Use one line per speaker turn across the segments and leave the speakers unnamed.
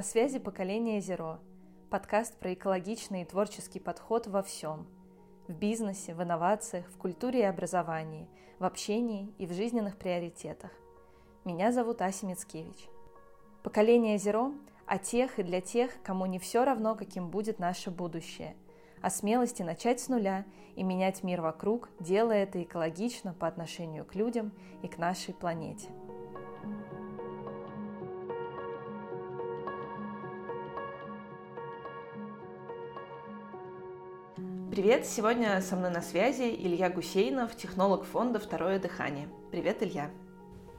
На связи поколение Зеро. Подкаст про экологичный и творческий подход во всем. В бизнесе, в инновациях, в культуре и образовании, в общении и в жизненных приоритетах. Меня зовут Ася Мицкевич. Поколение Зеро о тех и для тех, кому не все равно, каким будет наше будущее. О смелости начать с нуля и менять мир вокруг, делая это экологично по отношению к людям и к нашей планете. Привет! Сегодня со мной на связи Илья Гусейнов, технолог фонда «Второе дыхание». Привет, Илья!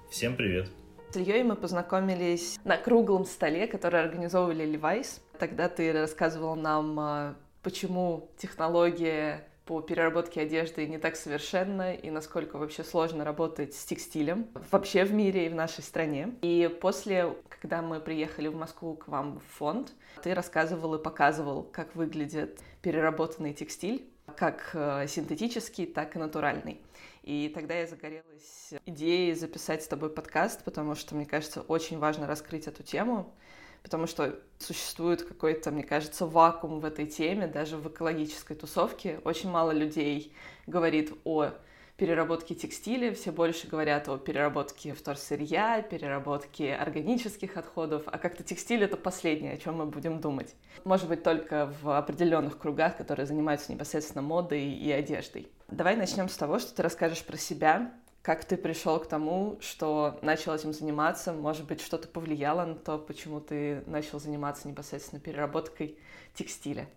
Всем привет!
С Ильей мы познакомились на круглом столе, который организовывали Levi's. Тогда ты рассказывал нам, а, почему технология по переработке одежды не так совершенна и насколько вообще сложно работать с текстилем вообще в мире и в нашей стране. И после, когда мы приехали в Москву к вам в фонд, ты рассказывал и показывал, как выглядит переработанный текстиль, как э, синтетический, так и натуральный. И тогда я загорелась идеей записать с тобой подкаст, потому что, мне кажется, очень важно раскрыть эту тему, потому что существует какой-то, мне кажется, вакуум в этой теме, даже в экологической тусовке. Очень мало людей говорит о переработки текстиля, все больше говорят о переработке вторсырья, переработке органических отходов, а как-то текстиль — это последнее, о чем мы будем думать. Может быть, только в определенных кругах, которые занимаются непосредственно модой и одеждой. Давай начнем с того, что ты расскажешь про себя, как ты пришел к тому, что начал этим заниматься? Может быть, что-то повлияло на то, почему ты начал заниматься непосредственно переработкой текстиля?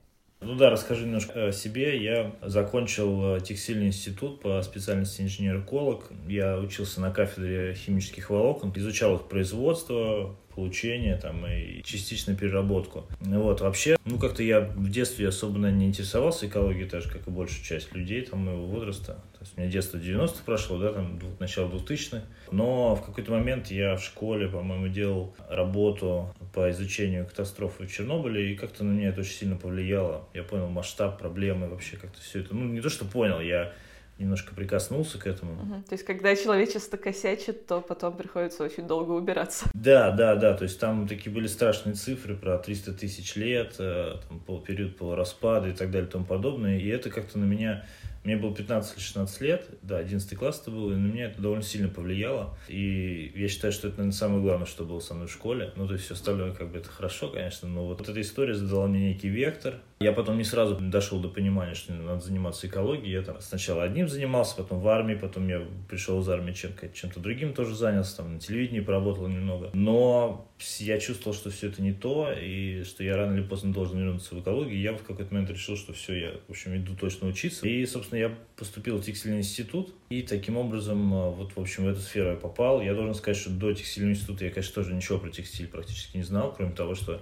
Ну да, расскажу немножко о себе. Я закончил э, текстильный институт по специальности инженер-эколог. Я учился на кафедре химических волокон, изучал их производство, получение там, и частично переработку. Вот, вообще, ну, как-то я в детстве особо наверное, не интересовался экологией, так же, как и большая часть людей там, моего возраста. То есть у меня детство 90-х прошло, да, там, начало 2000-х. Но в какой-то момент я в школе, по-моему, делал работу по изучению катастрофы в Чернобыле, и как-то на меня это очень сильно повлияло. Я понял масштаб проблемы, вообще как-то все это. Ну, не то, что понял, я немножко прикоснулся к этому.
Угу. То есть, когда человечество косячит, то потом приходится очень долго убираться.
Да, да, да. То есть, там такие были страшные цифры про 300 тысяч лет, э, там, пол, период полураспада и так далее и тому подобное. И это как-то на меня мне было 15 или 16 лет, да, 11 класс это был, и на меня это довольно сильно повлияло. И я считаю, что это, наверное, самое главное, что было со мной в школе. Ну, то есть все остальное как бы это хорошо, конечно, но вот эта история задала мне некий вектор. Я потом не сразу дошел до понимания, что надо заниматься экологией. Я там сначала одним занимался, потом в армии, потом я пришел из армии чем- чем-то другим тоже занялся, там на телевидении поработал немного. Но я чувствовал, что все это не то, и что я рано или поздно должен вернуться в экологию. Я в какой-то момент решил, что все, я, в общем, иду точно учиться. И, собственно, я поступил в текстильный институт, и таким образом, э, вот, в общем, в эту сферу я попал. Я должен сказать, что до текстильного института я, конечно, тоже ничего про текстиль практически не знал, кроме того, что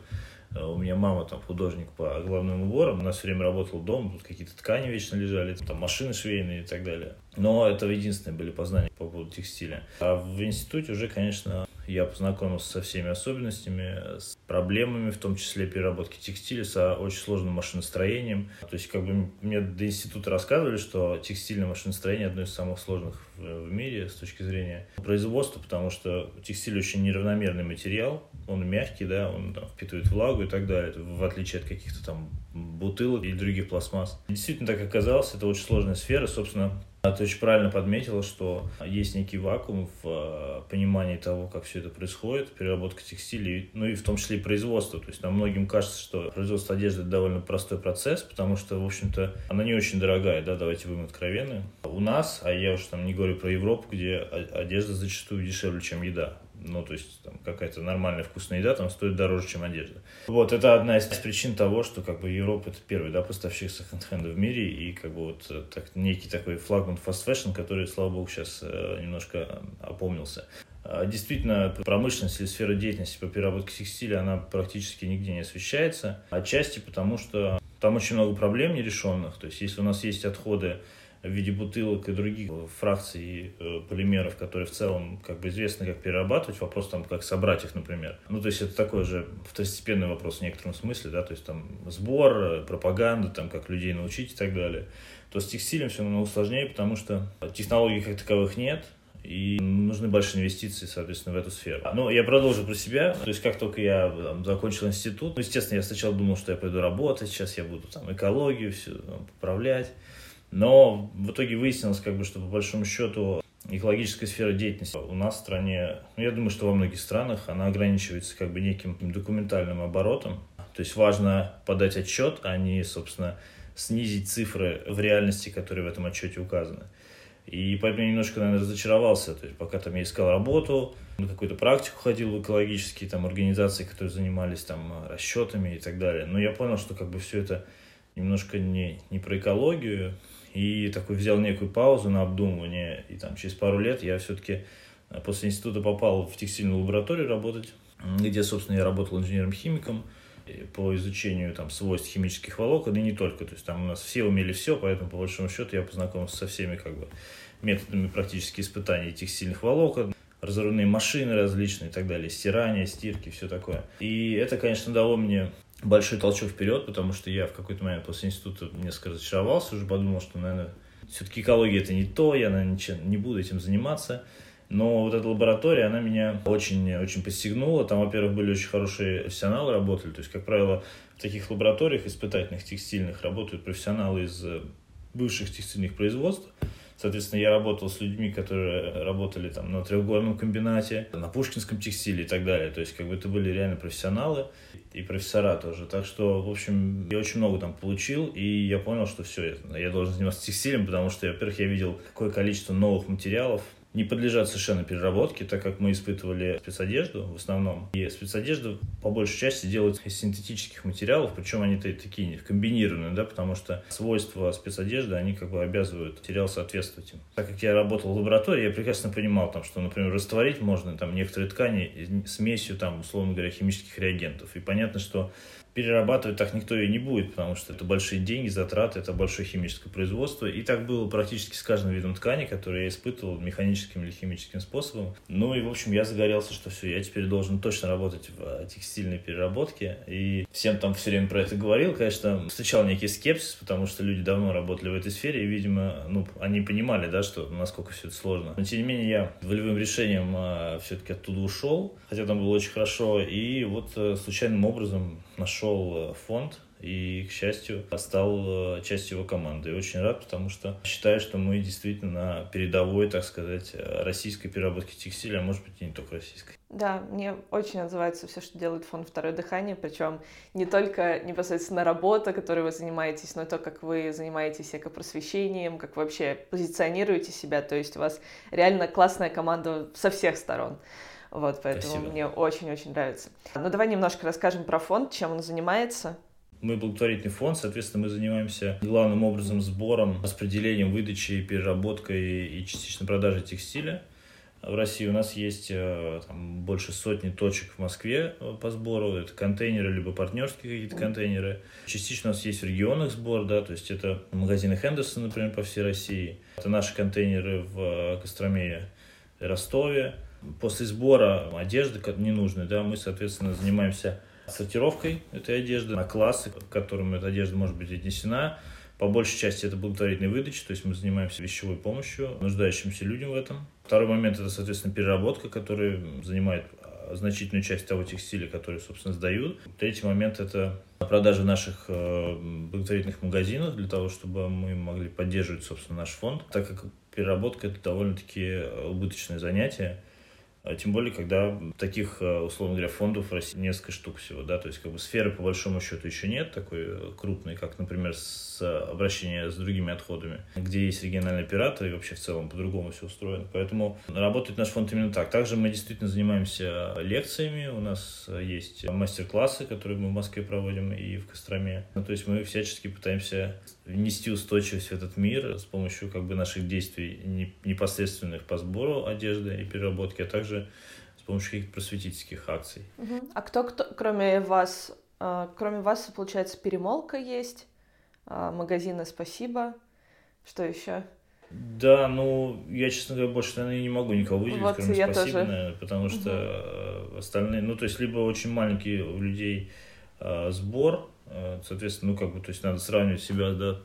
э, у меня мама там художник по главным уборам, она все время работала дома, тут какие-то ткани вечно лежали, там машины швейные и так далее. Но это единственные были познания по поводу текстиля. А в институте уже, конечно, я познакомился со всеми особенностями, с проблемами, в том числе переработки текстиля, с очень сложным машиностроением. То есть, как бы мне до института рассказывали, что текстильное машиностроение одно из самых сложных в, мире с точки зрения производства, потому что текстиль очень неравномерный материал, он мягкий, да, он там, впитывает влагу и так далее, в отличие от каких-то там бутылок и других пластмасс. Действительно так оказалось, это очень сложная сфера, собственно, ты очень правильно подметила, что есть некий вакуум в э, понимании того, как все это происходит, переработка текстиля, ну и в том числе и производство. То есть нам многим кажется, что производство одежды это довольно простой процесс, потому что, в общем-то, она не очень дорогая, да, давайте будем откровенны. У нас, а я уж там не говорю про Европу, где одежда зачастую дешевле, чем еда ну, то есть там какая-то нормальная вкусная еда там стоит дороже, чем одежда. Вот, это одна из причин того, что как бы Европа это первый, да, поставщик секонд-хенда в мире и как бы вот э, так, некий такой флагман fast fashion, который, слава богу, сейчас э, немножко опомнился. А, действительно, промышленность или сфера деятельности по переработке текстиля, она практически нигде не освещается. Отчасти потому, что там очень много проблем нерешенных. То есть, если у нас есть отходы в виде бутылок и других фракций э, полимеров, которые в целом как бы известны, как перерабатывать. Вопрос там, как собрать их, например. Ну, то есть это такой же второстепенный вопрос в некотором смысле, да, то есть там сбор, э, пропаганда, там, как людей научить и так далее. То с текстилем все намного сложнее, потому что технологий как таковых нет, и нужны большие инвестиции, соответственно, в эту сферу. Но я продолжу про себя. То есть, как только я там, закончил институт, ну, естественно, я сначала думал, что я пойду работать, сейчас я буду там экологию все там, поправлять. Но в итоге выяснилось, как бы, что по большому счету экологическая сфера деятельности у нас в стране, ну, я думаю, что во многих странах она ограничивается как бы неким документальным оборотом. То есть важно подать отчет, а не, собственно, снизить цифры в реальности, которые в этом отчете указаны. И поэтому я немножко, наверное, разочаровался. То есть пока там я искал работу, на какую-то практику ходил в экологические там, организации, которые занимались там расчетами и так далее. Но я понял, что как бы все это немножко не, не про экологию. И такой взял некую паузу на обдумывание. И там через пару лет я все-таки э, после института попал в текстильную лабораторию работать, где, собственно, я работал инженером-химиком по изучению там, свойств химических волокон, и не только. То есть там у нас все умели все, поэтому, по большому счету, я познакомился со всеми как бы, методами практически испытаний текстильных волокон, разрывные машины различные и так далее, стирание, стирки, все такое. И это, конечно, дало мне большой толчок вперед, потому что я в какой-то момент после института несколько разочаровался, уже подумал, что, наверное, все-таки экология это не то, я, наверное, ничем, не буду этим заниматься. Но вот эта лаборатория, она меня очень, очень подстегнула. Там, во-первых, были очень хорошие профессионалы работали. То есть, как правило, в таких лабораториях испытательных, текстильных работают профессионалы из э, бывших текстильных производств. Соответственно, я работал с людьми, которые работали там на треугольном комбинате, на Пушкинском текстиле и так далее. То есть, как бы это были реально профессионалы и профессора тоже. Так что, в общем, я очень много там получил, и я понял, что все, я должен заниматься текстилем, потому что, во-первых, я видел какое количество новых материалов, не подлежат совершенно переработке, так как мы испытывали спецодежду в основном. И спецодежду по большей части делают из синтетических материалов, причем они такие комбинированные, да, потому что свойства спецодежды, они как бы обязывают материал соответствовать им. Так как я работал в лаборатории, я прекрасно понимал, там, что, например, растворить можно там некоторые ткани смесью, там, условно говоря, химических реагентов. И понятно, что перерабатывать так никто и не будет, потому что это большие деньги, затраты, это большое химическое производство. И так было практически с каждым видом ткани, который я испытывал механическим или химическим способом. Ну и, в общем, я загорелся, что все, я теперь должен точно работать в э, текстильной переработке. И всем там все время про это говорил. Конечно, встречал некий скепсис, потому что люди давно работали в этой сфере, и, видимо, ну, они понимали, да, что насколько все это сложно. Но, тем не менее, я волевым решением а, все-таки оттуда ушел, хотя там было очень хорошо, и вот а, случайным образом нашел э, фонд и, к счастью, стал э, частью его команды. И очень рад, потому что считаю, что мы действительно на передовой, так сказать, э, российской переработки текстиля, а может быть и не только российской.
Да, мне очень отзывается все, что делает фонд «Второе дыхание», причем не только непосредственно работа, которой вы занимаетесь, но и то, как вы занимаетесь экопросвещением, как вы вообще позиционируете себя, то есть у вас реально классная команда со всех сторон. Вот, поэтому Спасибо. мне очень-очень нравится. Ну, давай немножко расскажем про фонд, чем он занимается.
Мы благотворительный фонд, соответственно, мы занимаемся главным образом сбором, распределением, выдачей, переработкой и частично продажей текстиля. В России у нас есть э, там, больше сотни точек в Москве э, по сбору. Это контейнеры, либо партнерские какие-то контейнеры. Частично у нас есть в регионах сбор, да, то есть это магазины Хендерсон, например, по всей России. Это наши контейнеры в э, Костроме и Ростове. После сбора одежды ненужной, да, мы, соответственно, занимаемся сортировкой этой одежды на классы, к которым эта одежда может быть отнесена. По большей части это благотворительная выдача, то есть мы занимаемся вещевой помощью нуждающимся людям в этом. Второй момент это, соответственно, переработка, которая занимает а, значительную часть того текстиля, который, собственно, сдают. Третий момент – это продажа наших э, благотворительных магазинов для того, чтобы мы могли поддерживать, собственно, наш фонд, так как переработка – это довольно-таки э, убыточное занятие. А тем более, когда таких, э, условно говоря, фондов в России несколько штук всего, да, то есть как бы сферы по большому счету еще нет такой э, крупной, как, например, с обращение с другими отходами, где есть региональный оператор и вообще в целом по-другому все устроено. Поэтому работает наш фонд именно так. Также мы действительно занимаемся лекциями, у нас есть мастер-классы, которые мы в Москве проводим и в Костроме. Ну, то есть мы всячески пытаемся внести устойчивость в этот мир с помощью как бы наших действий непосредственных по сбору одежды и переработки, а также с помощью каких-то просветительских акций.
А кто, кто кроме вас, а, кроме вас, получается, перемолка есть, а, магазины «Спасибо», что еще?
Да, ну, я, честно говоря, больше, наверное, не могу никого выделить, вот кроме «Спасибо», тоже. наверное, потому что угу. остальные, ну, то есть, либо очень маленький у людей э, сбор, э, соответственно, ну, как бы, то есть, надо сравнивать себя, да,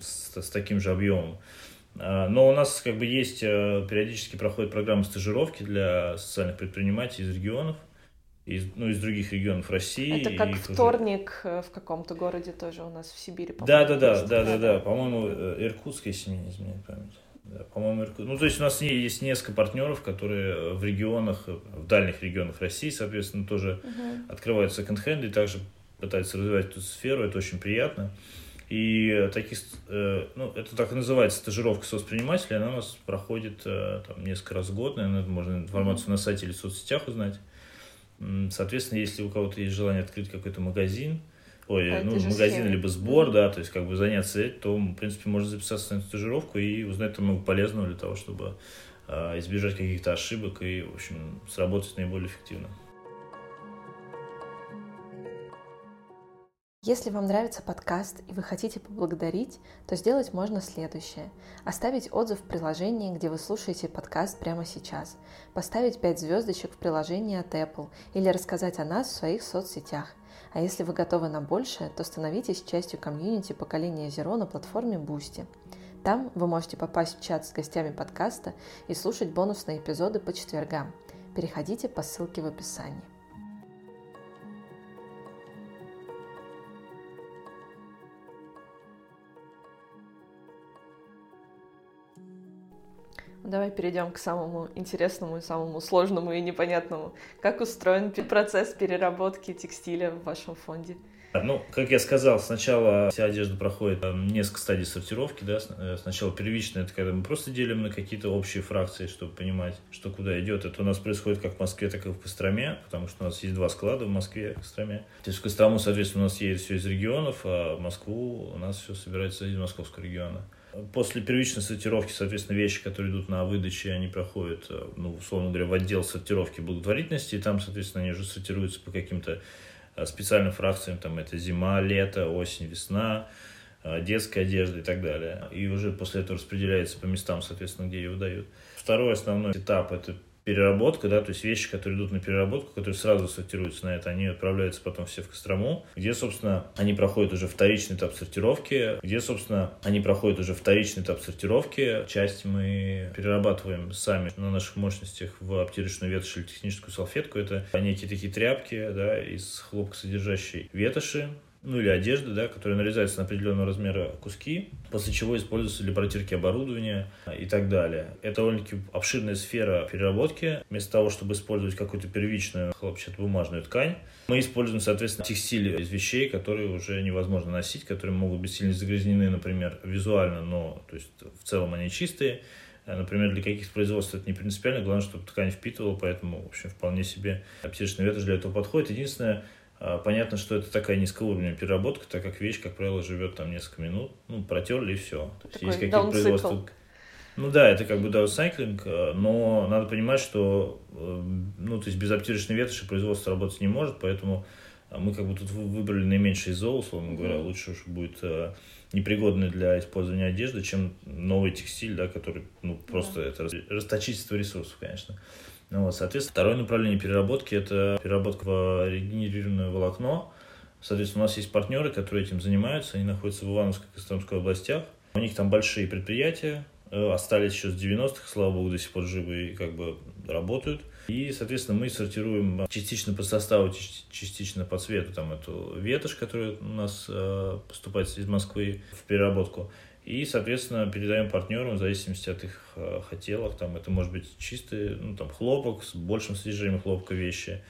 с, с таким же объемом. А, но у нас как бы есть, э, периодически проходит программа стажировки для социальных предпринимателей из регионов, из, ну, из других регионов России.
Это как вторник уже... в каком-то городе тоже у нас в Сибири,
Да, да, да, да, да, да, по-моему, Иркутск, если не изменяет память. Да, по-моему, Иркутск. Ну, то есть у нас есть несколько партнеров, которые в регионах, в дальних регионах России, соответственно, тоже uh-huh. открывают секонд-хенды и также пытаются развивать эту сферу, это очень приятно. И таких, э, ну, это так и называется стажировка соцпредпринимателя, она у нас проходит э, там, несколько раз в год, наверное, можно информацию на сайте или в соцсетях узнать. Соответственно, если у кого-то есть желание открыть какой-то магазин, ой, а ну, магазин схема. либо сбор, да, то есть как бы заняться этим, то, в принципе, можно записаться на стажировку и узнать там много полезного для того, чтобы э, избежать каких-то ошибок и, в общем, сработать наиболее эффективно.
Если вам нравится подкаст и вы хотите поблагодарить, то сделать можно следующее. Оставить отзыв в приложении, где вы слушаете подкаст прямо сейчас, поставить 5 звездочек в приложении от Apple или рассказать о нас в своих соцсетях. А если вы готовы на большее, то становитесь частью комьюнити поколения Zero на платформе Boosty. Там вы можете попасть в чат с гостями подкаста и слушать бонусные эпизоды по четвергам. Переходите по ссылке в описании. Давай перейдем к самому интересному и самому сложному и непонятному. Как устроен процесс переработки текстиля в вашем фонде?
Ну, как я сказал, сначала вся одежда проходит несколько стадий сортировки, да, э, сначала первичная, это когда мы просто делим на какие-то общие фракции, чтобы понимать, что куда идет. Это у нас происходит как в Москве, так и в Костроме, потому что у нас есть два склада в Москве и Костроме. То есть в Кострому, соответственно, у нас едет все из регионов, а в Москву у нас все собирается из московского региона. После первичной сортировки, соответственно, вещи, которые идут на выдаче, они проходят, э, ну, условно говоря, в отдел сортировки благотворительности, и там, соответственно, они уже сортируются по каким-то э, специальным фракциям, там это зима, лето, осень, весна, э, детская одежда и так далее. И уже после этого распределяется по местам, соответственно, где ее выдают. Второй основной этап – это переработка, да, то есть вещи, которые идут на переработку, которые сразу сортируются на это, они отправляются потом все в Кострому, где, собственно, они проходят уже вторичный этап сортировки, где, собственно, они проходят уже вторичный этап сортировки. Часть мы перерабатываем сами на наших мощностях в обтирочную ветошь или техническую салфетку. Это некие такие тряпки, да, из хлопкосодержащей ветоши, ну или одежды, да, которые нарезаются на определенного размера куски, после чего используются для протирки оборудования и так далее. Это довольно-таки обширная сфера переработки. Вместо того, чтобы использовать какую-то первичную хлопчатобумажную ткань, мы используем, соответственно, текстиль из вещей, которые уже невозможно носить, которые могут быть сильно загрязнены, например, визуально, но то есть в целом они чистые. Например, для каких-то производств это не принципиально, главное, чтобы ткань впитывала, поэтому, в общем, вполне себе аптечный ветошь для этого подходит. Единственное, понятно, что это такая низкоуровневая переработка, так как вещь, как правило, живет там несколько минут. Ну, протерли и все. То есть, есть какие-то производства. Ну да, это как бы даунсайклинг, э, но надо понимать, что э, ну, то есть без обтирочной ветоши производство работать не может, поэтому э, мы как бы тут выбрали наименьшее из зол, условно говоря, лучше уж будет непригодный для использования одежды, чем новый текстиль, да, который ну, просто да. это расточительство ресурсов, конечно. Ну, вот, соответственно, второе направление переработки – это переработка в регенерированное волокно. Соответственно, у нас есть партнеры, которые этим занимаются. Они находятся в Ивановской и Костромской областях. У них там большие предприятия, э, остались еще с 90-х, слава богу, до сих пор живы и как бы работают. И, соответственно, мы сортируем частично по составу, частично по цвету там эту ветошь, которая у нас э, поступает из Москвы в переработку. И, соответственно, передаем партнерам в зависимости от их э, хотелок. Там это может быть чистый ну, там, хлопок с большим содержанием хлопка вещи,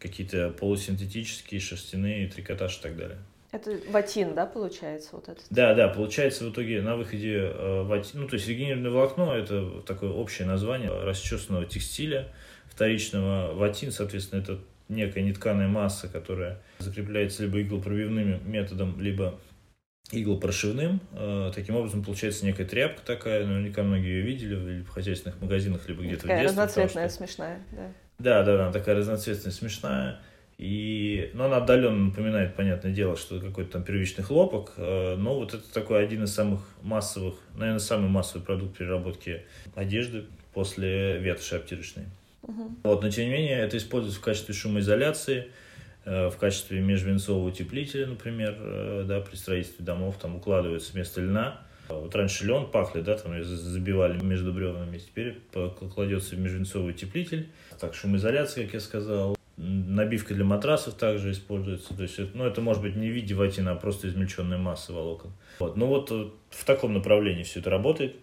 какие-то полусинтетические, шерстяные, трикотаж и так далее.
Это ватин, да, получается, вот этот?
Да, да, получается в итоге на выходе э, ватин, ну, то есть регенерированное волокно – это такое общее название расчесанного текстиля вторичного. Ватин, соответственно, это некая нетканая масса, которая закрепляется либо иглопробивным методом, либо иглопрошивным. Э, таким образом, получается некая тряпка такая, наверняка многие ее видели в хозяйственных магазинах, либо где-то в детстве.
разноцветная, что... смешная, да.
Да, да, да, такая разноцветная, смешная. И, ну, она отдаленно напоминает, понятное дело, что какой-то там первичный хлопок, э, но вот это такой один из самых массовых, наверное, самый массовый продукт переработки одежды после ветоши обтирочной. Угу. Вот, но тем не менее, это используется в качестве шумоизоляции, в качестве межвенцового утеплителя, например, э, да, при строительстве домов там укладывается вместо льна Вот раньше лен пахли, да, там забивали между бревнами, теперь кладется межвинцовый утеплитель, так шумоизоляция, как я сказал, набивка для матрасов также используется, то есть, ну, это может быть не в виде ватина, а просто измельченная масса волокон. Вот. Ну вот э, в таком направлении все это работает.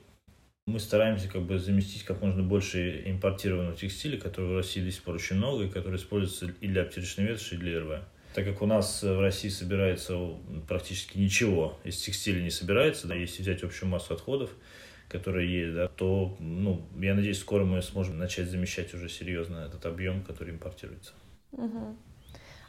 Мы стараемся как бы заместить как можно больше импортированного текстиля, которого в России до сих пор очень много, и который используется и для обтяжечной ветоши, и для РВ. Так как у нас в России собирается практически ничего из текстиля не собирается, да, если взять общую массу отходов, которые есть, да, то, ну, я надеюсь, скоро мы сможем начать замещать уже серьезно этот объем, который импортируется.
Угу.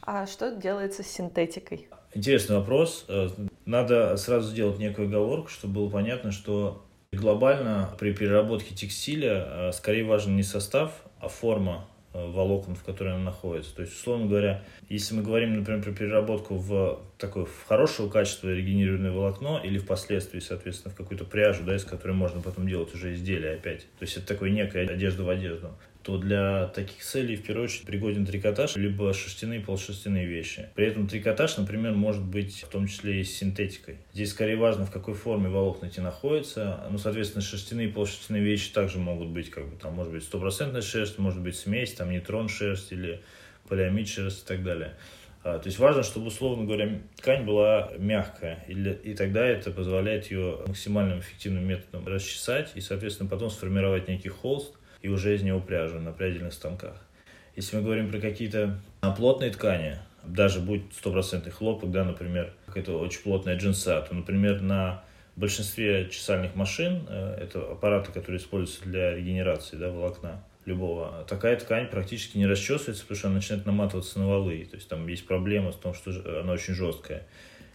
А что делается с синтетикой?
Интересный вопрос. Э, надо сразу сделать некую оговорку, чтобы было понятно, что Глобально при переработке текстиля э, скорее важен не состав, а форма э, волокон, в которой она находится. То есть, условно говоря, если мы говорим, например, про переработку в такое в хорошего качества регенерированное волокно или впоследствии, соответственно, в какую-то пряжу, да, из которой можно потом делать уже изделия опять. То есть это такое некая одежда в одежду то для таких целей в первую очередь пригоден трикотаж, либо шерстяные и полушерстяные вещи. При этом трикотаж, например, может быть в том числе и с синтетикой. Здесь скорее важно, в какой форме волокна эти находятся. Ну, соответственно, шерстяные и полушерстяные вещи также могут быть, как бы, там, может быть, стопроцентная шерсть, может быть, смесь, там, нейтрон шерсть или полиамид шерсть и так далее. А, то есть важно, чтобы, условно говоря, ткань была мягкая, и тогда это позволяет ее максимальным эффективным методом расчесать и, соответственно, потом сформировать некий холст, и уже из него пряжу на прядельных станках. Если мы говорим про какие-то плотные ткани, даже будь стопроцентный хлопок, да, например, какая-то очень плотная джинса, то, например, на большинстве чесальных машин, э, это аппараты, которые используются для регенерации да, волокна любого, такая ткань практически не расчесывается, потому что она начинает наматываться на валы. То есть там есть проблема в том, что она очень жесткая.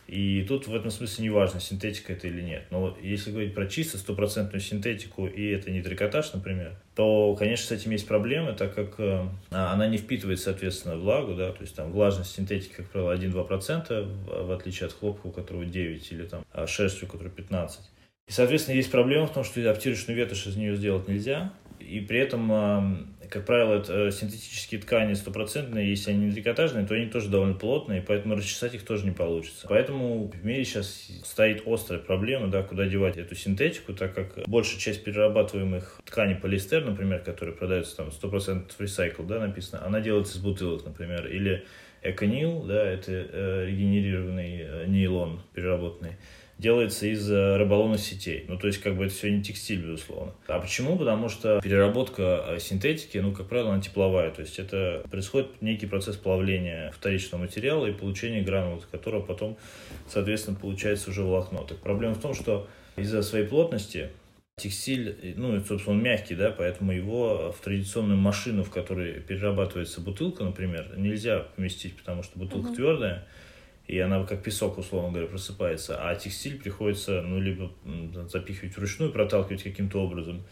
И тут в этом смысле не важно, синтетика это или нет. Но если говорить про чисто стопроцентную синтетику, и это не трикотаж, например, то, конечно, с этим есть проблемы, так как э, она не впитывает, соответственно, влагу, да, то есть там влажность синтетики, как правило, 1-2%, в отличие от хлопка, у которого 9, или там а шерсти, у которой 15. И, соответственно, есть проблема в том, что обтирочную ветошь из нее сделать нельзя, и при этом, как правило, это э, синтетические ткани стопроцентные, если они не трикотажные, то они тоже довольно плотные, поэтому расчесать их тоже не получится. Поэтому в мире сейчас стоит острая проблема, да, куда девать эту синтетику, так как большая часть перерабатываемых тканей полиэстер, например, которые продаются там 100% recycle, да, написано, она делается из бутылок, например, или Эконил, да, это э, регенерированный э, нейлон переработанный делается из э, рыболовных сетей. Ну, то есть, как бы это все не текстиль, безусловно. А почему? Потому что переработка э, синтетики, ну, как правило, она тепловая. То есть, это происходит некий процесс плавления вторичного материала и получения гранул, которого потом, соответственно, получается уже волокно. Так проблема в том, что из-за своей плотности текстиль, ну, собственно, он мягкий, да, поэтому его в традиционную машину, в которой перерабатывается бутылка, например, нельзя поместить, потому что бутылка uh-huh. твердая, и она как песок, условно говоря, просыпается, а текстиль приходится, ну, либо запихивать вручную, проталкивать каким-то образом,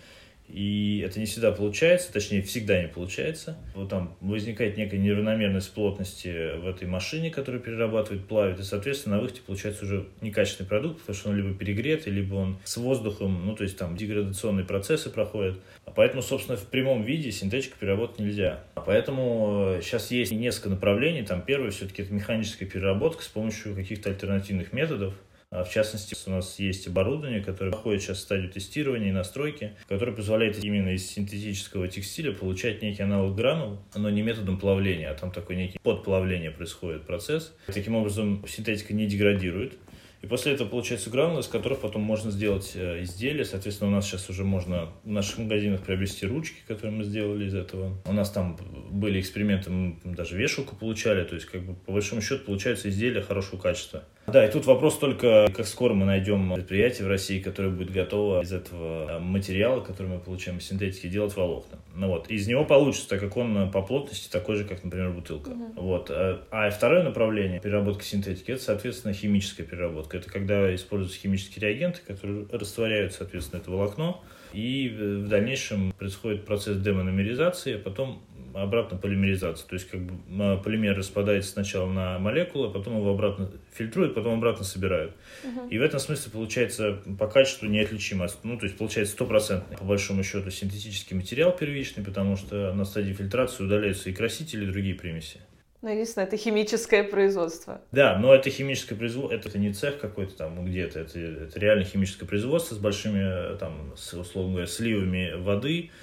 и это не всегда получается, точнее, всегда не получается. Вот там возникает некая неравномерность плотности в этой машине, которая перерабатывает, плавит, и, соответственно, на выходе получается уже некачественный продукт, потому что он либо перегретый, либо он с воздухом, ну, то есть там деградационные процессы проходят. А поэтому, собственно, в прямом виде синтетику переработать нельзя. А поэтому сейчас э, есть несколько направлений. Там первое все-таки это механическая переработка с помощью каких-то альтернативных методов. А, в частности, у нас есть оборудование, которое проходит сейчас стадию тестирования и настройки, которое позволяет именно из синтетического текстиля получать некий аналог гранул, но не методом плавления, а там такой некий подплавление происходит процесс. Таким образом, синтетика не деградирует, и после этого получается гранулы, из которых потом можно сделать э, изделия. Соответственно, у нас сейчас уже можно в наших магазинах приобрести ручки, которые мы сделали из этого. У нас там были эксперименты, мы даже вешалку получали. То есть, как бы, по большому счету, получается изделия хорошего качества. Да, и тут вопрос только, как скоро мы найдем предприятие в России, которое будет готово из этого э, материала, который мы получаем из синтетики, делать волокна. Ну вот, из него получится, так как он по плотности такой же, как, например, бутылка. Угу. Вот. А, а второе направление переработки синтетики, это, соответственно, химическая переработка. Это когда используются химические реагенты, которые растворяют, соответственно, это волокно, и в дальнейшем происходит процесс демономеризации, а потом обратно полимеризация. То есть как бы полимер распадается сначала на молекулы, а потом его обратно фильтруют, потом обратно собирают. Uh-huh. И в этом смысле получается по качеству неотличимо. Ну, то есть получается стопроцентный, по большому счету, синтетический материал первичный, потому что на стадии фильтрации удаляются и красители, и другие примеси.
Ну, единственное, это химическое производство.
Да, но это химическое производство, это не цех какой-то там где-то, это, это реально химическое производство с большими, там, с, условно говоря, сливами воды, Э,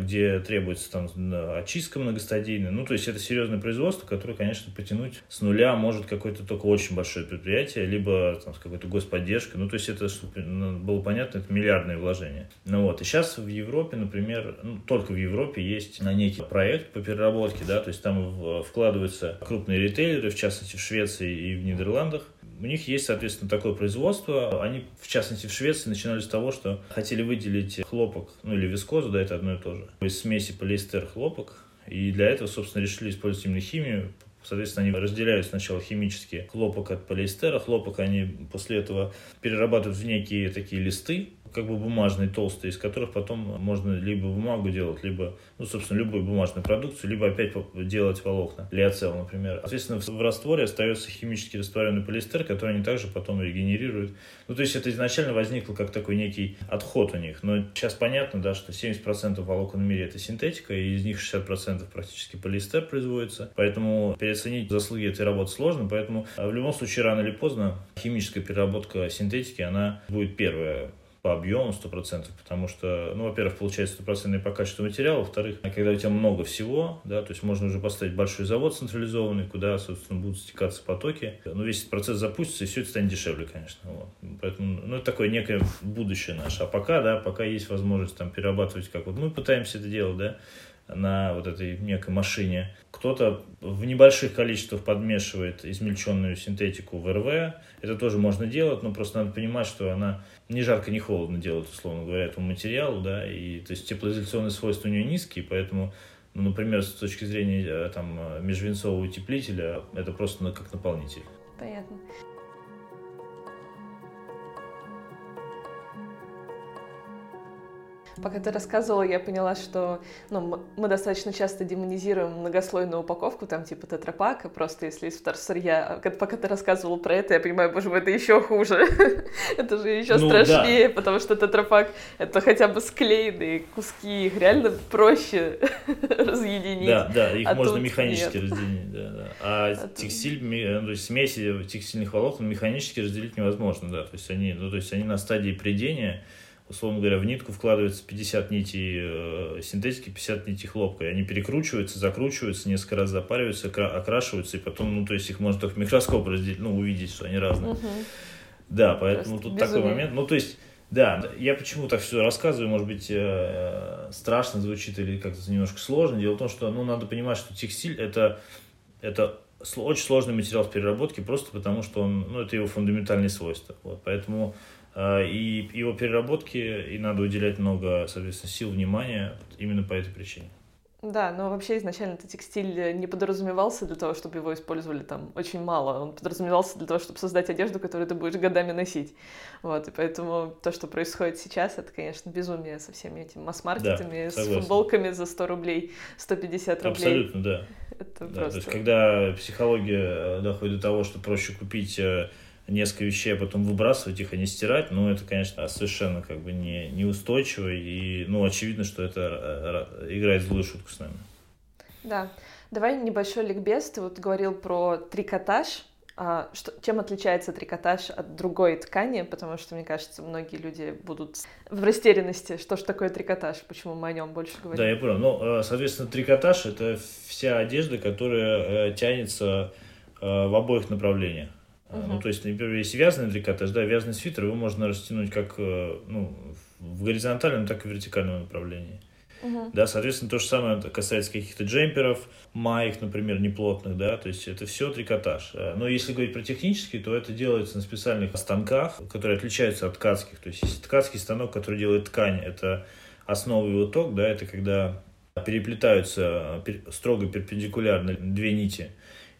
где требуется там очистка многостадийная. Ну, то есть это серьезное производство, которое, конечно, потянуть с нуля может какое-то только очень большое предприятие, либо там, с какой-то господдержкой. Ну, то есть это, чтобы ну, было понятно, это миллиардные вложения. Ну вот, и сейчас в Европе, например, ну, только в Европе есть на некий проект по переработке, да, то есть там вкладываются крупные ритейлеры, в частности в Швеции и в Нидерландах, у них есть, соответственно, такое производство. Они, в частности, в Швеции начинали с того, что хотели выделить хлопок, ну или вискозу, да, это одно и то же, из смеси полиэстер хлопок. И для этого, собственно, решили использовать именно химию. Соответственно, они разделяют сначала химически хлопок от полиэстера. Хлопок они после этого перерабатывают в некие такие листы, как бы бумажные, толстые, из которых потом можно либо бумагу делать, либо, ну, собственно, любую бумажную продукцию, либо опять делать волокна, лиоцел, например. Соответственно, в растворе остается химически растворенный полиэстер, который они также потом регенерируют. Ну, то есть это изначально возникло как такой некий отход у них. Но сейчас понятно, да, что 70% волокон в мире это синтетика, и из них 60% практически полиэстер производится. Поэтому переоценить заслуги этой работы сложно, поэтому в любом случае рано или поздно химическая переработка синтетики, она будет первая по объему 100%, потому что, ну, во-первых, получается стопроцентный по качеству материала, во-вторых, когда у тебя много всего, да, то есть можно уже поставить большой завод централизованный, куда, собственно, будут стекаться потоки, ну, весь этот процесс запустится, и все это станет дешевле, конечно, вот. Поэтому, ну, это такое некое будущее наше, а пока, да, пока есть возможность там перерабатывать, как вот мы пытаемся это делать, да, на вот этой некой машине. Кто-то в небольших количествах подмешивает измельченную синтетику в РВ. Это тоже можно делать, но просто надо понимать, что она не жарко, не холодно делает, условно говоря, этому материалу, да, и то есть теплоизоляционные свойства у нее низкие, поэтому ну, например, с точки зрения э, там, межвинцового утеплителя, это просто как наполнитель.
Понятно. Пока ты рассказывала, я поняла, что ну, мы достаточно часто демонизируем многослойную упаковку, там типа тетрапака, просто если из вторсырья. Пока ты рассказывал про это, я понимаю, боже мой, это еще хуже. это же еще ну, страшнее, да. потому что тетрапак — это хотя бы склеенные куски, их реально проще разъединить.
Да, да, их а можно механически нет. разделить, да, да. А, а текстиль, ну, то есть смеси текстильных волокон механически разделить невозможно, да, то есть они, ну, то есть они на стадии придения, условно говоря, в нитку вкладывается 50 нитей э, синтетики, 50 нитей хлопка. И они перекручиваются, закручиваются, несколько раз запариваются, окрашиваются, и потом, ну, то есть их можно только в микроскоп разделить, ну, увидеть, что они разные. Угу. Да, поэтому Просто тут безумие. такой момент. Ну, то есть, да, я почему так все рассказываю, может быть, э, страшно звучит или как-то немножко сложно. Дело в том, что, ну, надо понимать, что текстиль это, это очень сложный материал в переработке, просто потому что он, ну, это его фундаментальные свойства. Вот, поэтому и его переработке и надо уделять много, соответственно, сил, внимания именно по этой причине.
Да, но вообще изначально этот текстиль не подразумевался для того, чтобы его использовали там очень мало. Он подразумевался для того, чтобы создать одежду, которую ты будешь годами носить. Вот, и поэтому то, что происходит сейчас, это, конечно, безумие со всеми этими масс-маркетами, да, с футболками за 100 рублей, 150 рублей.
Абсолютно, да. Это да, просто... То есть, когда психология доходит до того, что проще купить э, несколько вещей, а потом выбрасывать их, а не стирать, ну, это, конечно, совершенно как бы не, неустойчиво, и, ну, очевидно, что это э, играет злую шутку с нами.
Да. Давай небольшой ликбез. Ты вот говорил про трикотаж. А что, чем отличается трикотаж от другой ткани? Потому что, мне кажется, многие люди будут в растерянности, что же такое трикотаж, почему мы о нем больше говорим.
Да, я понял. Ну, э, соответственно, трикотаж — это вся одежда, которая э, тянется в обоих направлениях. Uh-huh. Ну, то есть, например, если вязаный трикотаж, да, вязаный свитер, его можно растянуть как э, ну, в горизонтальном, так и в вертикальном направлении. Uh-huh. Да, соответственно, то же самое касается каких-то джемперов, маек, например, неплотных, да, то есть это все трикотаж. Э, но если говорить про технический, то это делается на специальных станках, которые отличаются от ткацких. То есть если ткацкий станок, который делает ткань, это основа его ток, да, это когда переплетаются строго перпендикулярно две нити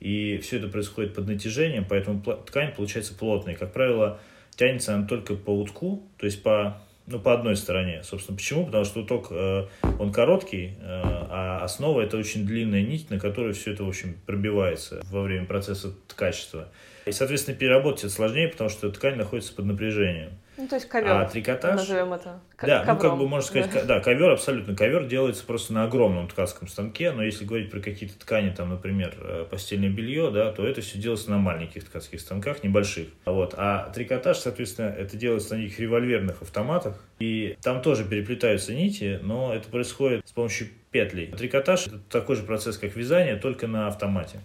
и все это происходит под натяжением, поэтому ткань получается плотной. Как правило, тянется она только по утку, то есть по, ну, по одной стороне. Собственно, почему? Потому что уток, э, он короткий, э, а основа это очень длинная нить, на которой все это, в общем, пробивается во время процесса ткачества. И, соответственно, переработать это сложнее, потому что ткань находится под напряжением.
Ну, то есть ковер, а трикотаж, назовем это
Да, ковром. ну, как бы можно сказать, да. да, ковер абсолютно. Ковер делается просто на огромном ткацком станке, но если говорить про какие-то ткани, там, например, э, постельное белье, да, то это все делается на маленьких ткацких станках, небольших. Вот. А трикотаж, соответственно, это делается на таких револьверных автоматах, и там тоже переплетаются нити, но это происходит с помощью петлей. Трикотаж – это такой же процесс, как вязание, только на автомате.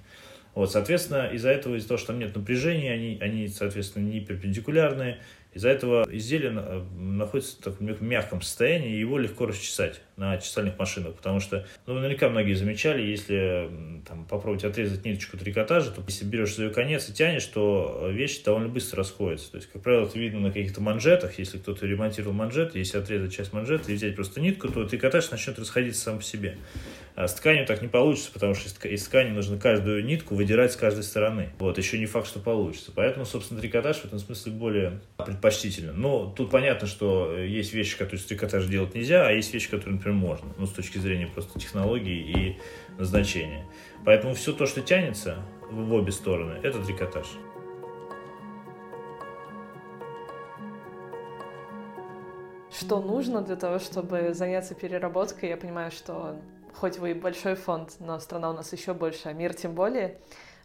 Вот, соответственно, из-за этого, из-за того, что там нет напряжения, они, они, соответственно, не перпендикулярные, из-за этого изделие э, находится в таком мягком состоянии, и его легко расчесать на чесальных машинах, потому что, ну, наверняка многие замечали, если там, попробовать отрезать ниточку трикотажа, то если берешь за ее конец и тянешь, то вещи довольно быстро расходятся. То есть, как правило, это видно на каких-то манжетах, если кто-то ремонтировал манжет, если отрезать часть манжета и взять просто нитку, то трикотаж начнет расходиться сам по себе. А с тканью так не получится, потому что из ткани нужно каждую нитку выдирать с каждой стороны. Вот, еще не факт, что получится. Поэтому, собственно, трикотаж в этом смысле более предпочтительно. Но тут понятно, что есть вещи, которые с трикотажа делать нельзя, а есть вещи, которые, например, можно. Ну, с точки зрения просто технологий и назначения. Поэтому все то, что тянется в обе стороны, это трикотаж.
Что нужно для того, чтобы заняться переработкой? Я понимаю, что хоть вы и большой фонд, но страна у нас еще больше, а мир тем более.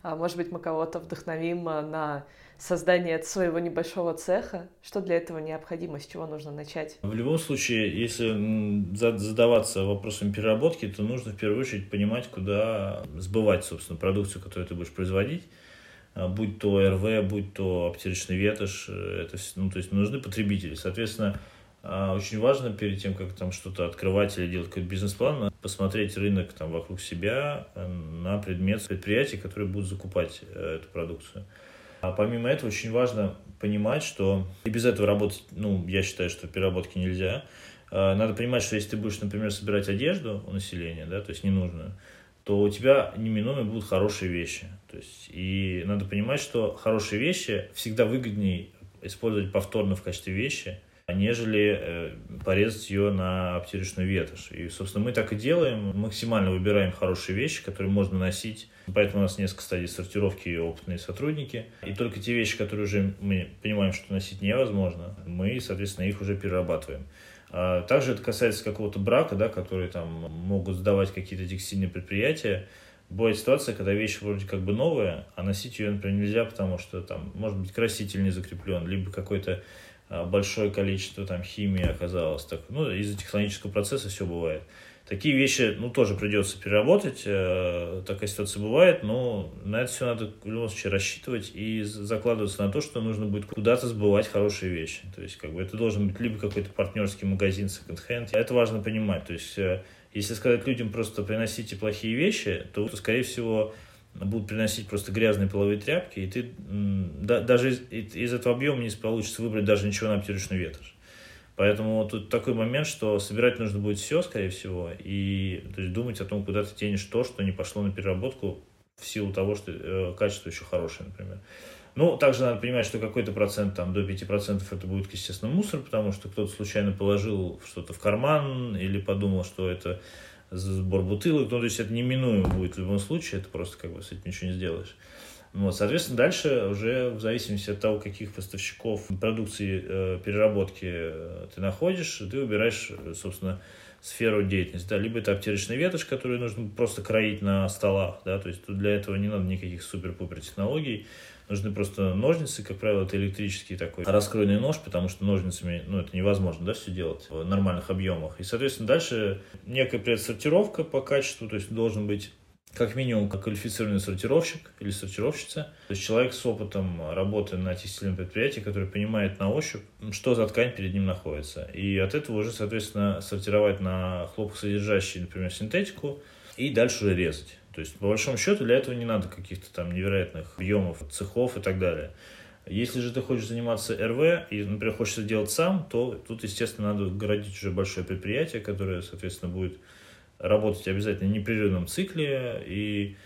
А, может быть, мы кого-то вдохновим а, на создание своего небольшого цеха. Что для этого необходимо, с чего нужно начать?
В любом случае, если задаваться вопросом переработки, то нужно в первую очередь понимать, куда сбывать, собственно, продукцию, которую ты будешь производить а, будь то РВ, будь то обтирочный ветошь, э, это, ну, то есть нужны потребители. Соответственно, очень важно перед тем, как там что-то открывать или делать какой-то бизнес-план, посмотреть рынок там вокруг себя э, на предмет предприятий, которые будут закупать э, эту продукцию. А помимо этого очень важно понимать, что и без этого работать, ну, я считаю, что переработки нельзя. А, надо понимать, что если ты будешь, например, собирать одежду у населения, да, то есть ненужную, то у тебя неминуемо будут хорошие вещи. То есть, и надо понимать, что хорошие вещи всегда выгоднее использовать повторно в качестве вещи, нежели э, порезать ее на обтирочную ветошь. И, собственно, мы так и делаем. Максимально выбираем хорошие вещи, которые можно носить. Поэтому у нас несколько стадий сортировки и опытные сотрудники. И только те вещи, которые уже мы понимаем, что носить невозможно, мы, соответственно, их уже перерабатываем. А также это касается какого-то брака, да, которые там могут сдавать какие-то текстильные предприятия. Бывает ситуация, когда вещь вроде как бы новая, а носить ее, например, нельзя, потому что там может быть краситель не закреплен, либо какой-то а, большое количество там химии оказалось. Так, ну, из-за технологического процесса все бывает. Такие вещи, ну, тоже придется переработать. Э, такая ситуация бывает, но на это все надо в любом случае рассчитывать и закладываться на то, что нужно будет куда-то сбывать хорошие вещи. То есть, как бы это должен быть либо какой-то партнерский магазин секонд-хенд. Это важно понимать. То есть, э, если сказать людям просто приносите плохие вещи, то, скорее всего, будут приносить просто грязные половые тряпки, и ты да, даже из, из этого объема не получится выбрать даже ничего на обтирочный ветошь. Поэтому тут такой момент, что собирать нужно будет все, скорее всего, и то есть думать о том, куда ты тянешь то, что не пошло на переработку в силу того, что э, качество еще хорошее, например. Ну, также надо понимать, что какой-то процент, там, до 5% это будет, естественно, мусор, потому что кто-то случайно положил что-то в карман или подумал, что это сбор бутылок, ну, то есть это неминуемо будет в любом случае, это просто как бы с этим ничего не сделаешь. Вот, соответственно, дальше уже в зависимости от того, каких поставщиков продукции э, переработки э, ты находишь, ты выбираешь, собственно, сферу деятельности. Да, либо это обтирочная ветошь, которую нужно просто кроить на столах, да, то есть тут для этого не надо никаких супер-пупер технологий, нужны просто ножницы, как правило, это электрический такой раскройный нож, потому что ножницами, ну, это невозможно, да, все делать в нормальных объемах. И, соответственно, дальше некая предсортировка по качеству, то есть должен быть как минимум квалифицированный сортировщик или сортировщица. То есть человек с опытом работы на текстильном предприятии, который понимает на ощупь, что за ткань перед ним находится. И от этого уже, соответственно, сортировать на хлопкосодержащий, например, синтетику, и дальше уже резать. То есть, по большому счету, для этого не надо каких-то там невероятных объемов, цехов и так далее. Если же ты хочешь заниматься РВ и, например, хочешь это делать сам, то тут, естественно, надо городить уже большое предприятие, которое, соответственно, будет работать обязательно в непрерывном цикле и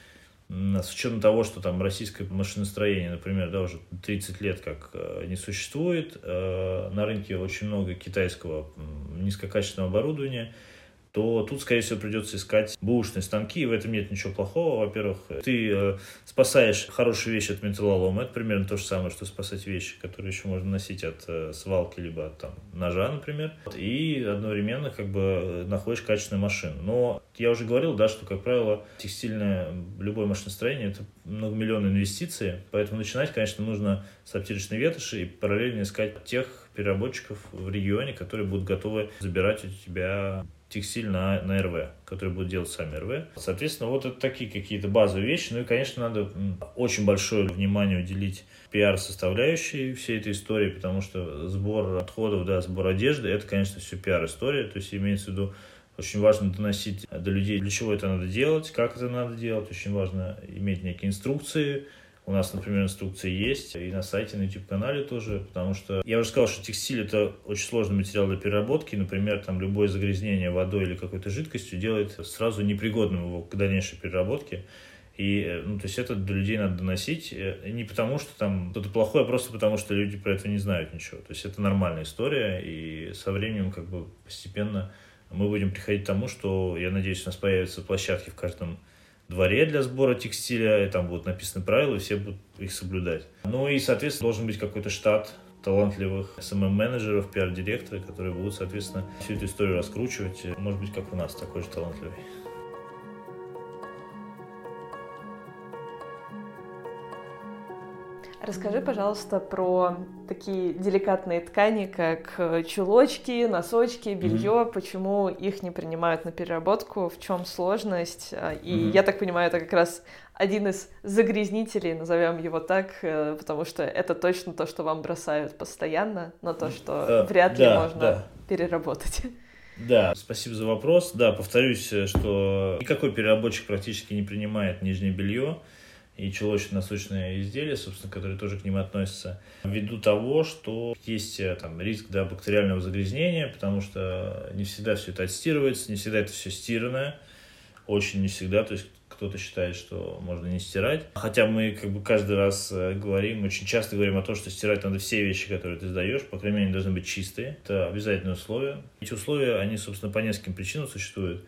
с учетом того, что там российское машиностроение, например, да, уже 30 лет как э, не существует, э, на рынке очень много китайского низкокачественного оборудования, то тут, скорее всего, придется искать бушные станки, и в этом нет ничего плохого. Во-первых, ты э, спасаешь хорошие вещи от металлолома, это примерно то же самое, что спасать вещи, которые еще можно носить от э, свалки, либо от там, ножа, например, и одновременно как бы э, находишь качественную машину. Но я уже говорил, да, что, как правило, текстильное, любое машиностроение – это многомиллионные инвестиции, поэтому начинать, конечно, нужно с обтирочной ветоши и параллельно искать тех переработчиков в регионе, которые будут готовы забирать у тебя текстиль на, на РВ, которые будут делать сами РВ. Соответственно, вот это такие какие-то базовые вещи. Ну и, конечно, надо очень большое внимание уделить пиар-составляющей всей этой истории, потому что сбор отходов, да, сбор одежды, это, конечно, все пиар-история. То есть имеется в виду очень важно доносить до людей, для чего это надо делать, как это надо делать. Очень важно иметь некие инструкции, у нас, например, инструкции есть и на сайте, на YouTube-канале тоже, потому что я уже сказал, что текстиль это очень сложный материал для переработки. Например, там любое загрязнение водой или какой-то жидкостью делает сразу непригодным его к дальнейшей переработке. И, ну, то есть это до людей надо доносить не потому, что там что-то плохое, а просто потому, что люди про это не знают ничего. То есть это нормальная история, и со временем как бы постепенно мы будем приходить к тому, что, я надеюсь, у нас появятся площадки в каждом дворе для сбора текстиля, и там будут написаны правила, и все будут их соблюдать. Ну и, соответственно, должен быть какой-то штат талантливых SMM-менеджеров, пиар-директоров, которые будут, соответственно, всю эту историю раскручивать. Может быть, как у нас, такой же талантливый.
Расскажи, пожалуйста, про такие деликатные ткани, как э, чулочки, носочки, белье, mm-hmm. почему их не принимают на переработку, в чем сложность. А, и mm-hmm. я так понимаю, это как раз один из загрязнителей, назовем его так, э, потому что это точно то, что вам бросают постоянно, но то, что uh, вряд ли да, можно да. переработать.
Да, спасибо за вопрос. Да, повторюсь, э, что никакой переработчик практически не принимает нижнее белье и чулочно-носочные изделия, собственно, которые тоже к ним относятся, ввиду того, что есть э, там риск да, бактериального загрязнения, потому что не всегда все это отстирывается, не всегда это все стирано, очень не всегда, то есть кто-то считает, что можно не стирать. Хотя мы как бы каждый раз э, говорим, очень часто говорим о том, что стирать надо все вещи, которые ты сдаешь, по крайней мере, они должны быть чистые. Это обязательное условие. Эти условия, они, собственно, по нескольким причинам существуют.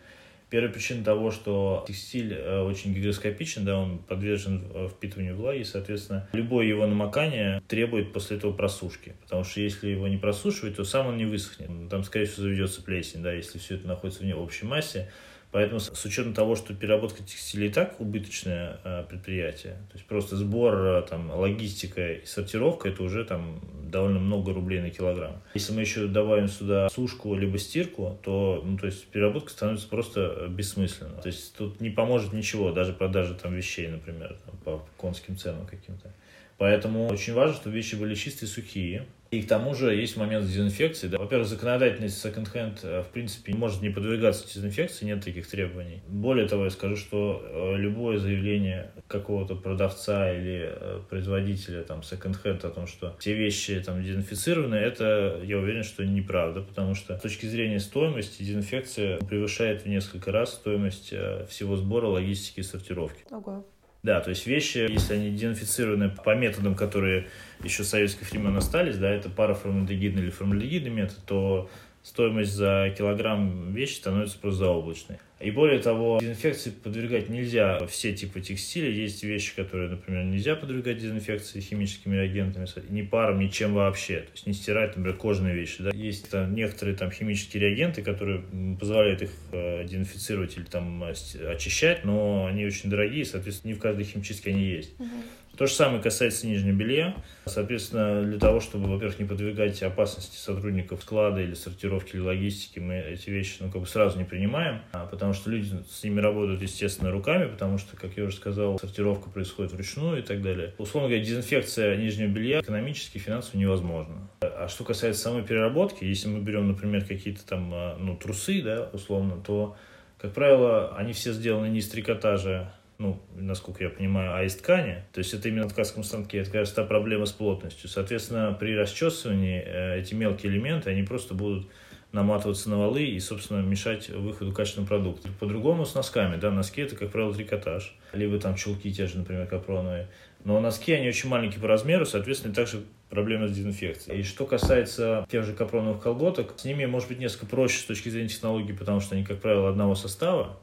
Первая причина того, что текстиль э, очень гигроскопичен, да, он подвержен э, впитыванию влаги, соответственно, любое его намокание требует после этого просушки, потому что если его не просушивать, то сам он не высохнет. Там, скорее всего, заведется плесень, да, если все это находится в общей массе, Поэтому с учетом того, что переработка текстиля и так убыточное э, предприятие, то есть просто сбор, э, там, логистика и сортировка, это уже там довольно много рублей на килограмм. Если мы еще добавим сюда сушку либо стирку, то, ну, то есть переработка становится просто бессмысленной. То есть тут не поможет ничего, даже продажа там вещей, например, там, по конским ценам каким-то. Поэтому очень важно, чтобы вещи были чистые, сухие. И к тому же есть момент дезинфекции. Да. Во-первых, законодательность секонд-хенд, э, в принципе, может не подвигаться дезинфекции, нет таких требований. Более того, я скажу, что э, любое заявление какого-то продавца или э, производителя там секонд-хенд о том, что все вещи там дезинфицированы, это, я уверен, что неправда, потому что с точки зрения стоимости дезинфекция превышает в несколько раз стоимость всего сбора, логистики и сортировки.
Ого.
Да, то есть вещи, если они идентифицированы по методам, которые еще с советских времен остались, да, это парафформальдегидный или формальдегидный метод, то стоимость за килограмм вещи становится просто заоблачной. И более того, дезинфекции подвергать нельзя все типы текстиля. Есть вещи, которые, например, нельзя подвергать дезинфекции химическими реагентами, ни паром, ничем вообще. То есть не стирать, например, кожаные вещи. Да? Есть там, некоторые там химические реагенты, которые позволяют их э, дезинфицировать или там очищать, но они очень дорогие, соответственно, не в каждой химчистке они есть. Uh-huh. То же самое касается нижнего белья. Соответственно, для того, чтобы, во-первых, не подвигать опасности сотрудников склада или сортировки или логистики, мы эти вещи ну, как бы сразу не принимаем, а потому что люди с ними работают, естественно, руками, потому что, как я уже сказал, сортировка происходит вручную и так далее. Условно говоря, дезинфекция нижнего белья экономически, финансово невозможна. А что касается самой переработки, если мы берем, например, какие-то там а, ну, трусы, да, условно, то, как правило, они все сделаны не из трикотажа, ну, насколько я понимаю, а из ткани. То есть это именно ткацком станке. Это, кажется, та проблема с плотностью. Соответственно, при расчесывании э, эти мелкие элементы, они просто будут наматываться на валы и, собственно, мешать выходу качественного продукта. По-другому с носками, да, носки это, как правило, трикотаж, либо там чулки те же, например, капроновые. Но носки, они очень маленькие по размеру, соответственно, также проблемы с дезинфекцией. И что касается тех же капроновых колготок, с ними может быть несколько проще с точки зрения технологии, потому что они, как правило, одного состава,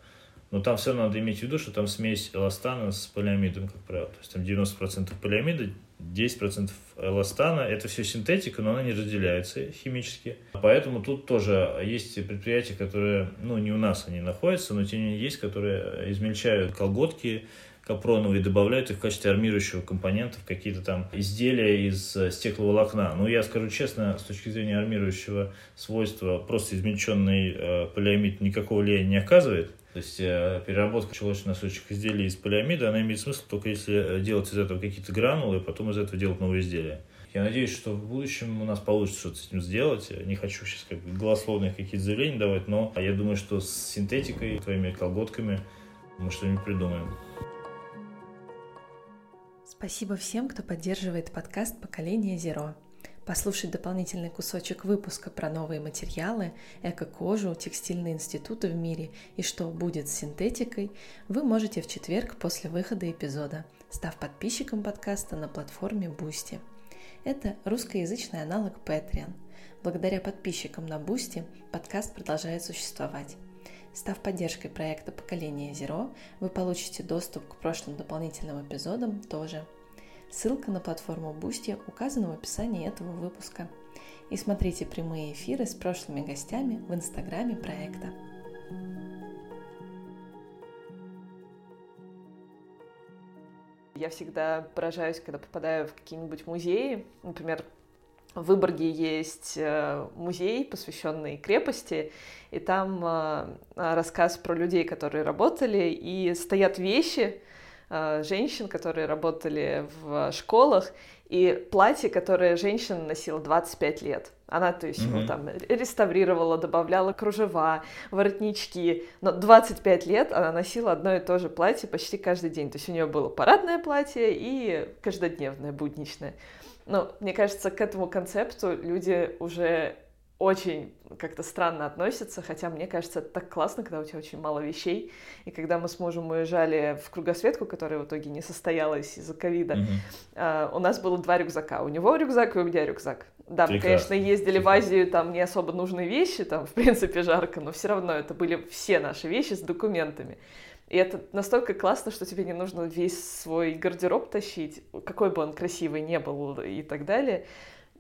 но там все надо иметь в виду, что там смесь эластана с полиамидом, как правило. То есть там 90% полиамида, 10% эластана. Это все синтетика, но она не разделяется химически. Поэтому тут тоже есть предприятия, которые, ну, не у нас они находятся, но тем не менее есть, которые измельчают колготки, капроновые, добавляют их в качестве армирующего компонента в какие-то там изделия из стекловолокна. Ну, я скажу честно, с точки зрения армирующего свойства, просто измельченный э, полиамид никакого влияния не оказывает. То есть э, переработка чулочно-носочных изделий из полиамида, она имеет смысл только если делать из этого какие-то гранулы, и потом из этого делать новые изделия. Я надеюсь, что в будущем у нас получится что-то с этим сделать. Не хочу сейчас как голословных какие-то заявления давать, но я думаю, что с синтетикой, твоими колготками мы что-нибудь придумаем.
Спасибо всем, кто поддерживает подкаст «Поколение Зеро». Послушать дополнительный кусочек выпуска про новые материалы, эко-кожу, текстильные институты в мире и что будет с синтетикой вы можете в четверг после выхода эпизода, став подписчиком подкаста на платформе Boosty. Это русскоязычный аналог Patreon. Благодаря подписчикам на Boosty подкаст продолжает существовать. Став поддержкой проекта «Поколение Зеро», вы получите доступ к прошлым дополнительным эпизодам тоже – Ссылка на платформу Boosty указана в описании этого выпуска. И смотрите прямые эфиры с прошлыми гостями в инстаграме проекта. Я всегда поражаюсь, когда попадаю в какие-нибудь музеи. Например, в Выборге есть э, музей, посвященный крепости, и там э, рассказ про людей, которые работали, и стоят вещи, женщин, которые работали в школах, и платье, которое женщина носила 25 лет. Она, то есть, mm-hmm. ну, там, реставрировала, добавляла кружева, воротнички. Но 25 лет она носила одно и то же платье почти каждый день. То есть у нее было парадное платье и каждодневное, будничное. Ну, мне кажется, к этому концепту люди уже очень как-то странно относятся, хотя мне кажется, это так классно, когда у тебя очень мало вещей. И когда мы с мужем уезжали в кругосветку, которая в итоге не состоялась из-за ковида, mm-hmm. у нас было два рюкзака. У него рюкзак и у меня рюкзак. Да, мы, конечно, ездили в Азию, там не особо нужные вещи, там, в принципе, жарко, но все равно это были все наши вещи с документами. И это настолько классно, что тебе не нужно весь свой гардероб тащить, какой бы он красивый не был и так далее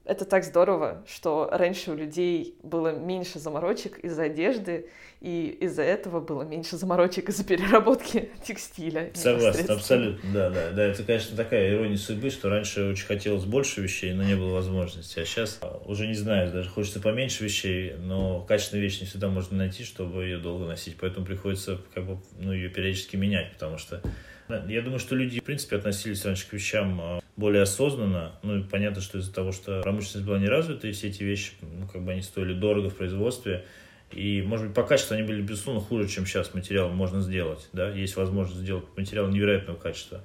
это так здорово, что раньше у людей было меньше заморочек из-за одежды, и из-за этого было меньше заморочек из-за переработки текстиля.
Согласен, абсолютно, да, да, да. Это, конечно, такая ирония судьбы, что раньше очень хотелось больше вещей, но не было возможности, а сейчас уже не знаю, даже хочется поменьше вещей, но качественную вещь не всегда можно найти, чтобы ее долго носить, поэтому приходится как бы, ну, ее периодически менять, потому что я думаю, что люди, в принципе, относились раньше к вещам а, более осознанно. Ну, и понятно, что из-за того, что промышленность была не развита, и все эти вещи, ну, как бы они стоили дорого в производстве, и, может быть, по качеству они были, безусловно, хуже, чем сейчас материал можно сделать, да, есть возможность сделать материал невероятного качества.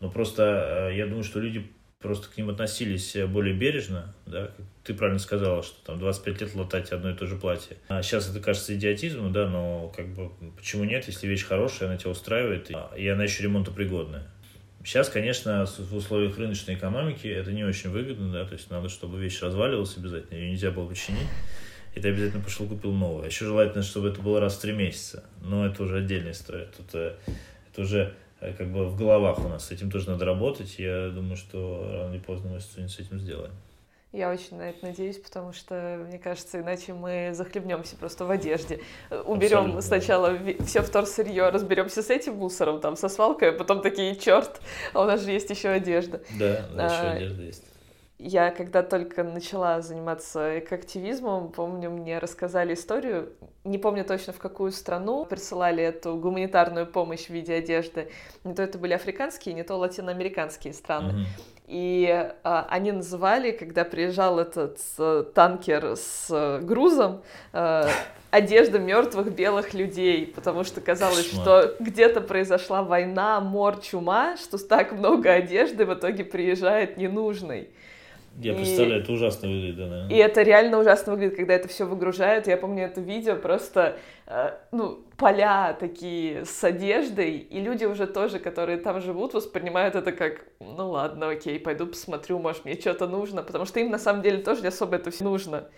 Но просто а, я думаю, что люди просто к ним относились более бережно, да, ты правильно сказала, что там 25 лет латать одно и то же платье. А сейчас это кажется идиотизмом, да, но как бы почему нет, если вещь хорошая, она тебя устраивает, и она еще ремонтопригодная. Сейчас, конечно, в условиях рыночной экономики это не очень выгодно, да, то есть надо, чтобы вещь разваливалась обязательно, ее нельзя было починить, и ты обязательно пошел купил новую. Еще желательно, чтобы это было раз в три месяца, но это уже отдельная история. Тут э, это уже э, как бы в головах у нас, с этим тоже надо работать, я думаю, что рано или поздно мы с этим сделаем.
Я очень на это надеюсь, потому что, мне кажется, иначе мы захлебнемся просто в одежде. Уберем Абсолютно. сначала все вторсырье, разберемся с этим мусором, там, со свалкой, а потом такие, черт, а у нас же есть еще одежда.
Да, а, еще одежда есть.
Я когда только начала заниматься экоактивизмом, помню, мне рассказали историю, не помню точно в какую страну присылали эту гуманитарную помощь в виде одежды. Не то это были африканские, не то латиноамериканские страны. Mm-hmm. И а, они называли, когда приезжал этот а, танкер с а, грузом, а, одежда мертвых белых людей, потому что казалось, Кошмар. что где-то произошла война, мор, чума, что так много одежды в итоге приезжает ненужной.
Я и... представляю, это ужасно выглядит, да.
И это реально ужасно выглядит, когда это все выгружают. Я помню это видео, просто, э, ну, поля такие с одеждой, и люди уже тоже, которые там живут, воспринимают это как, ну ладно, окей, пойду посмотрю, может, мне что-то нужно, потому что им на самом деле тоже не особо это все нужно.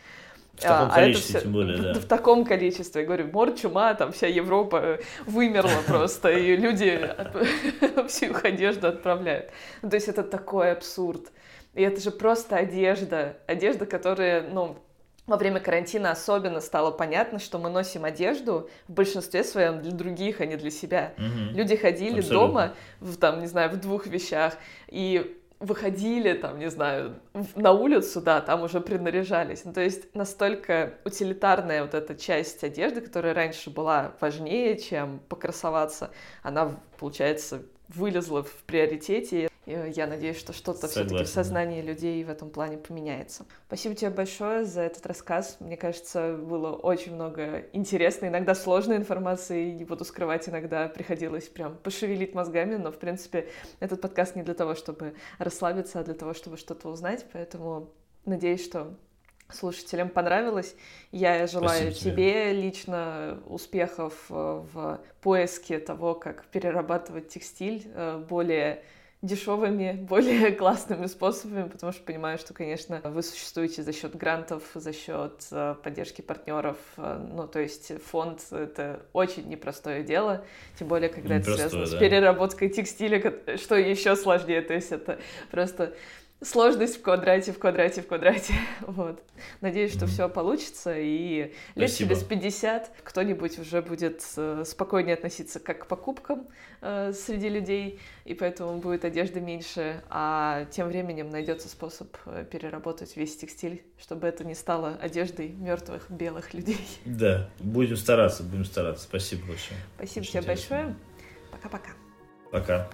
В таком а, количестве, все, тем более, да.
В, в таком количестве. Я говорю, мор, чума, там вся Европа вымерла просто, и люди всю их одежду отправляют. Ну, то есть это такой абсурд. И это же просто одежда. Одежда, которая, ну, во время карантина особенно стало понятно, что мы носим одежду в большинстве своем для других, а не для себя.
Угу.
Люди ходили Абсолютно. дома в, там, не знаю, в двух вещах, и выходили, там, не знаю, на улицу, да, там уже принаряжались. Ну, то есть настолько утилитарная вот эта часть одежды, которая раньше была важнее, чем покрасоваться, она, получается, вылезла в приоритете. И я надеюсь, что что-то все-таки в сознании людей в этом плане поменяется. Спасибо тебе большое за этот рассказ. Мне кажется, было очень много интересной, иногда сложной информации. Не буду скрывать, иногда приходилось прям пошевелить мозгами, но, в принципе, этот подкаст не для того, чтобы расслабиться, а для того, чтобы что-то узнать. Поэтому надеюсь, что слушателям понравилось. Я желаю Спасибо тебе. лично успехов э, в поиске того, как перерабатывать текстиль э, более дешевыми, более классными способами, потому что понимаю, что, конечно, вы существуете за счет грантов, за счет э, поддержки партнеров. Ну, то есть фонд — это очень непростое дело, тем более, когда непростое, это связано да. с переработкой текстиля, что еще сложнее. То есть это просто сложность в квадрате, в квадрате, в квадрате. Вот. Надеюсь, что mm-hmm. все получится, и лет через 50 кто-нибудь уже будет э, спокойнее относиться как к покупкам э, среди людей, и поэтому будет одежды меньше, а тем временем найдется способ э, переработать весь текстиль, чтобы это не стало одеждой мертвых белых людей.
Да, будем стараться, будем стараться. Спасибо большое.
Спасибо Очень тебе интересно. большое. Пока-пока.
Пока.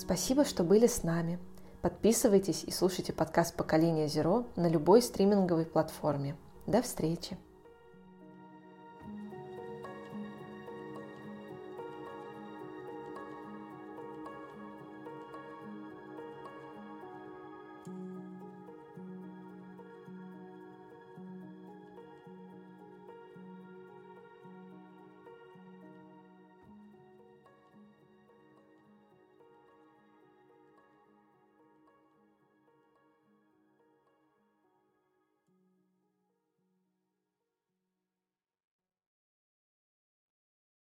Спасибо, что были с нами. Подписывайтесь и слушайте подкаст «Поколение Зеро» на любой стриминговой платформе. До встречи!